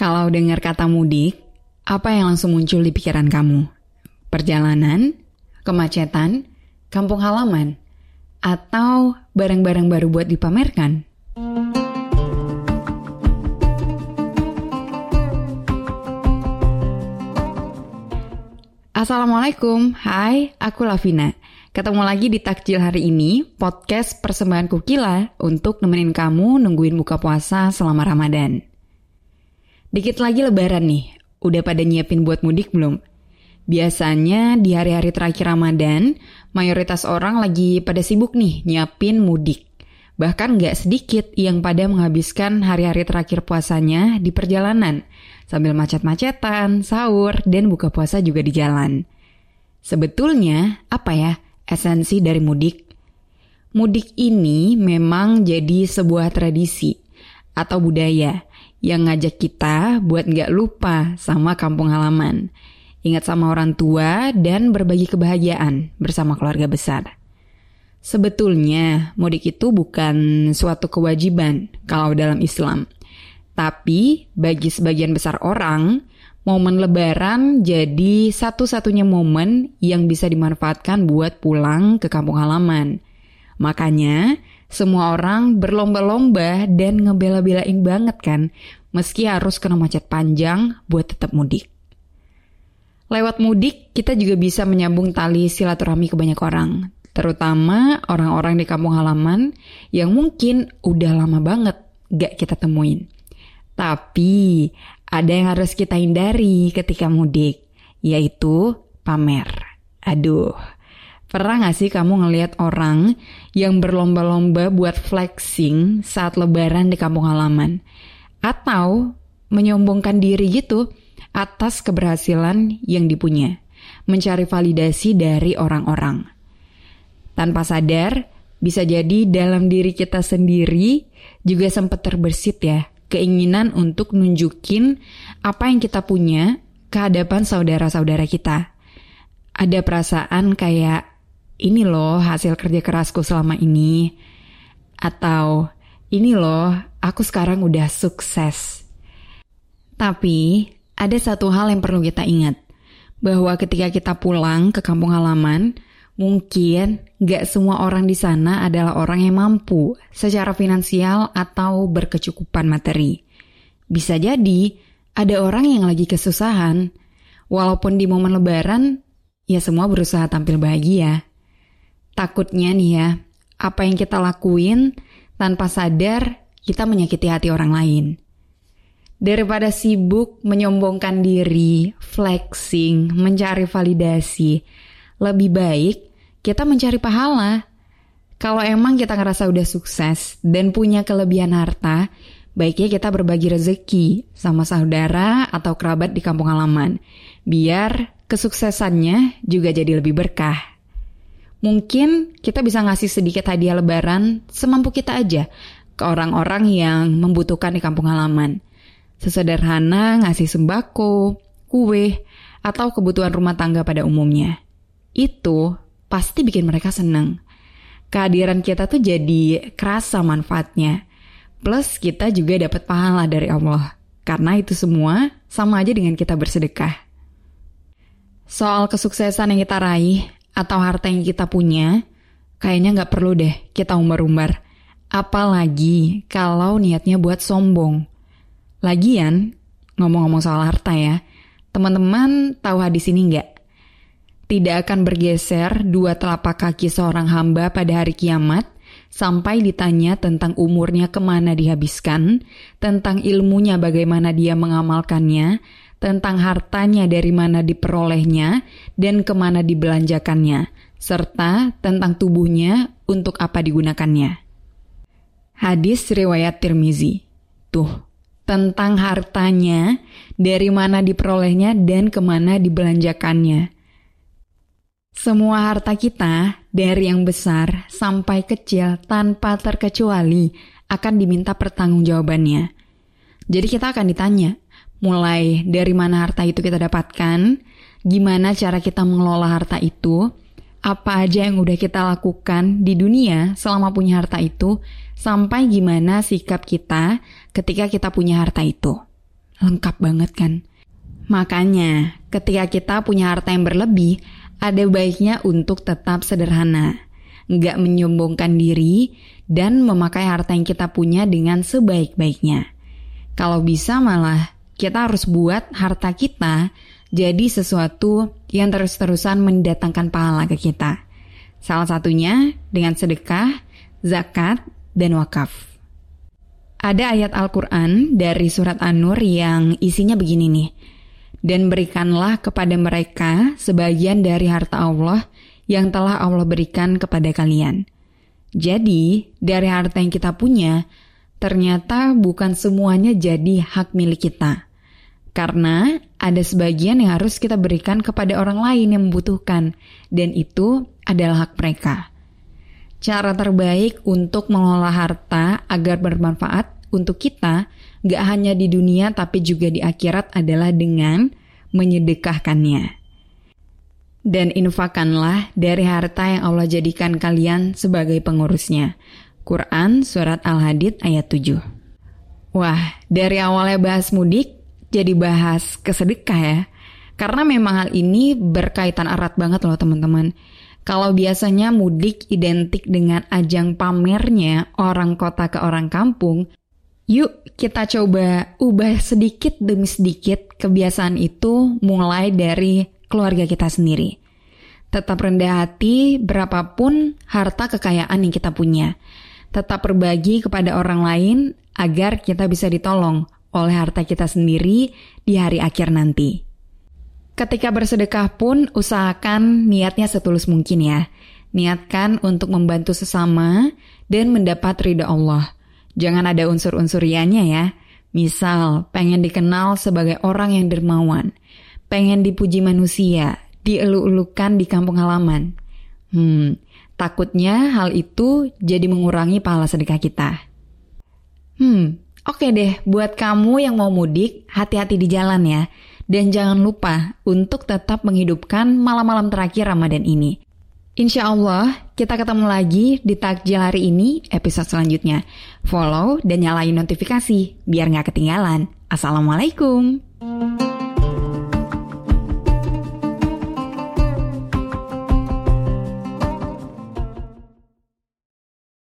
Kalau dengar kata mudik, apa yang langsung muncul di pikiran kamu? Perjalanan, kemacetan, kampung halaman, atau barang-barang baru buat dipamerkan? Assalamualaikum, hai, aku Lavina. Ketemu lagi di Takjil hari ini, podcast persembahan Kukila untuk nemenin kamu nungguin buka puasa selama Ramadan. Dikit lagi lebaran nih, udah pada nyiapin buat mudik belum? Biasanya di hari-hari terakhir Ramadan, mayoritas orang lagi pada sibuk nih nyiapin mudik. Bahkan nggak sedikit yang pada menghabiskan hari-hari terakhir puasanya di perjalanan, sambil macet-macetan, sahur, dan buka puasa juga di jalan. Sebetulnya, apa ya, esensi dari mudik. Mudik ini memang jadi sebuah tradisi atau budaya yang ngajak kita buat nggak lupa sama kampung halaman, ingat sama orang tua, dan berbagi kebahagiaan bersama keluarga besar. Sebetulnya, mudik itu bukan suatu kewajiban kalau dalam Islam. Tapi, bagi sebagian besar orang, momen lebaran jadi satu-satunya momen yang bisa dimanfaatkan buat pulang ke kampung halaman. Makanya, semua orang berlomba-lomba dan ngebela-belain banget kan, meski harus kena macet panjang buat tetap mudik. Lewat mudik, kita juga bisa menyambung tali silaturahmi ke banyak orang, terutama orang-orang di kampung halaman yang mungkin udah lama banget gak kita temuin. Tapi ada yang harus kita hindari ketika mudik, yaitu pamer. Aduh, pernah gak sih kamu ngelihat orang yang berlomba-lomba buat flexing saat lebaran di kampung halaman? Atau menyombongkan diri gitu atas keberhasilan yang dipunya, mencari validasi dari orang-orang. Tanpa sadar, bisa jadi dalam diri kita sendiri juga sempat terbersit ya keinginan untuk nunjukin apa yang kita punya ke hadapan saudara-saudara kita. Ada perasaan kayak, ini loh hasil kerja kerasku selama ini. Atau, ini loh aku sekarang udah sukses. Tapi, ada satu hal yang perlu kita ingat. Bahwa ketika kita pulang ke kampung halaman, Mungkin gak semua orang di sana adalah orang yang mampu secara finansial atau berkecukupan materi. Bisa jadi ada orang yang lagi kesusahan, walaupun di momen lebaran, ya semua berusaha tampil bahagia. Takutnya nih ya, apa yang kita lakuin tanpa sadar kita menyakiti hati orang lain. Daripada sibuk menyombongkan diri, flexing, mencari validasi, lebih baik kita mencari pahala. Kalau emang kita ngerasa udah sukses dan punya kelebihan harta, baiknya kita berbagi rezeki sama saudara atau kerabat di kampung halaman, biar kesuksesannya juga jadi lebih berkah. Mungkin kita bisa ngasih sedikit hadiah lebaran semampu kita aja ke orang-orang yang membutuhkan di kampung halaman. Sesederhana ngasih sembako, kue, atau kebutuhan rumah tangga pada umumnya. Itu pasti bikin mereka seneng. Kehadiran kita tuh jadi kerasa manfaatnya. Plus kita juga dapat pahala dari Allah. Karena itu semua sama aja dengan kita bersedekah. Soal kesuksesan yang kita raih atau harta yang kita punya, kayaknya nggak perlu deh kita umbar-umbar. Apalagi kalau niatnya buat sombong. Lagian, ngomong-ngomong soal harta ya, teman-teman tahu hadis ini nggak? tidak akan bergeser dua telapak kaki seorang hamba pada hari kiamat sampai ditanya tentang umurnya ke mana dihabiskan, tentang ilmunya bagaimana dia mengamalkannya, tentang hartanya dari mana diperolehnya, dan ke mana dibelanjakannya, serta tentang tubuhnya untuk apa digunakannya. Hadis riwayat Tirmizi. Tuh, tentang hartanya, dari mana diperolehnya, dan ke mana dibelanjakannya. Semua harta kita, dari yang besar sampai kecil tanpa terkecuali, akan diminta pertanggungjawabannya. Jadi kita akan ditanya, mulai dari mana harta itu kita dapatkan, gimana cara kita mengelola harta itu, apa aja yang udah kita lakukan di dunia selama punya harta itu, sampai gimana sikap kita ketika kita punya harta itu. lengkap banget kan? Makanya, ketika kita punya harta yang berlebih, ada baiknya untuk tetap sederhana, nggak menyombongkan diri, dan memakai harta yang kita punya dengan sebaik-baiknya. Kalau bisa malah, kita harus buat harta kita jadi sesuatu yang terus-terusan mendatangkan pahala ke kita. Salah satunya dengan sedekah, zakat, dan wakaf. Ada ayat Al-Quran dari surat An-Nur yang isinya begini nih. Dan berikanlah kepada mereka sebagian dari harta Allah yang telah Allah berikan kepada kalian. Jadi, dari harta yang kita punya, ternyata bukan semuanya jadi hak milik kita. Karena ada sebagian yang harus kita berikan kepada orang lain yang membutuhkan, dan itu adalah hak mereka. Cara terbaik untuk mengelola harta agar bermanfaat untuk kita gak hanya di dunia tapi juga di akhirat adalah dengan menyedekahkannya. Dan infakanlah dari harta yang Allah jadikan kalian sebagai pengurusnya. Quran Surat Al-Hadid ayat 7 Wah, dari awalnya bahas mudik, jadi bahas kesedekah ya. Karena memang hal ini berkaitan erat banget loh teman-teman. Kalau biasanya mudik identik dengan ajang pamernya orang kota ke orang kampung, yuk kita coba ubah sedikit demi sedikit kebiasaan itu mulai dari keluarga kita sendiri. Tetap rendah hati berapapun harta kekayaan yang kita punya. Tetap berbagi kepada orang lain agar kita bisa ditolong oleh harta kita sendiri di hari akhir nanti. Ketika bersedekah pun usahakan niatnya setulus mungkin ya. Niatkan untuk membantu sesama dan mendapat ridha Allah. Jangan ada unsur-unsur rianya ya. Misal, pengen dikenal sebagai orang yang dermawan. Pengen dipuji manusia, dielu-elukan di kampung halaman. Hmm, takutnya hal itu jadi mengurangi pahala sedekah kita. Hmm, oke deh, buat kamu yang mau mudik, hati-hati di jalan ya. Dan jangan lupa untuk tetap menghidupkan malam-malam terakhir Ramadan ini. Insya Allah, kita ketemu lagi di takjil hari ini episode selanjutnya. Follow dan nyalain notifikasi biar nggak ketinggalan. Assalamualaikum.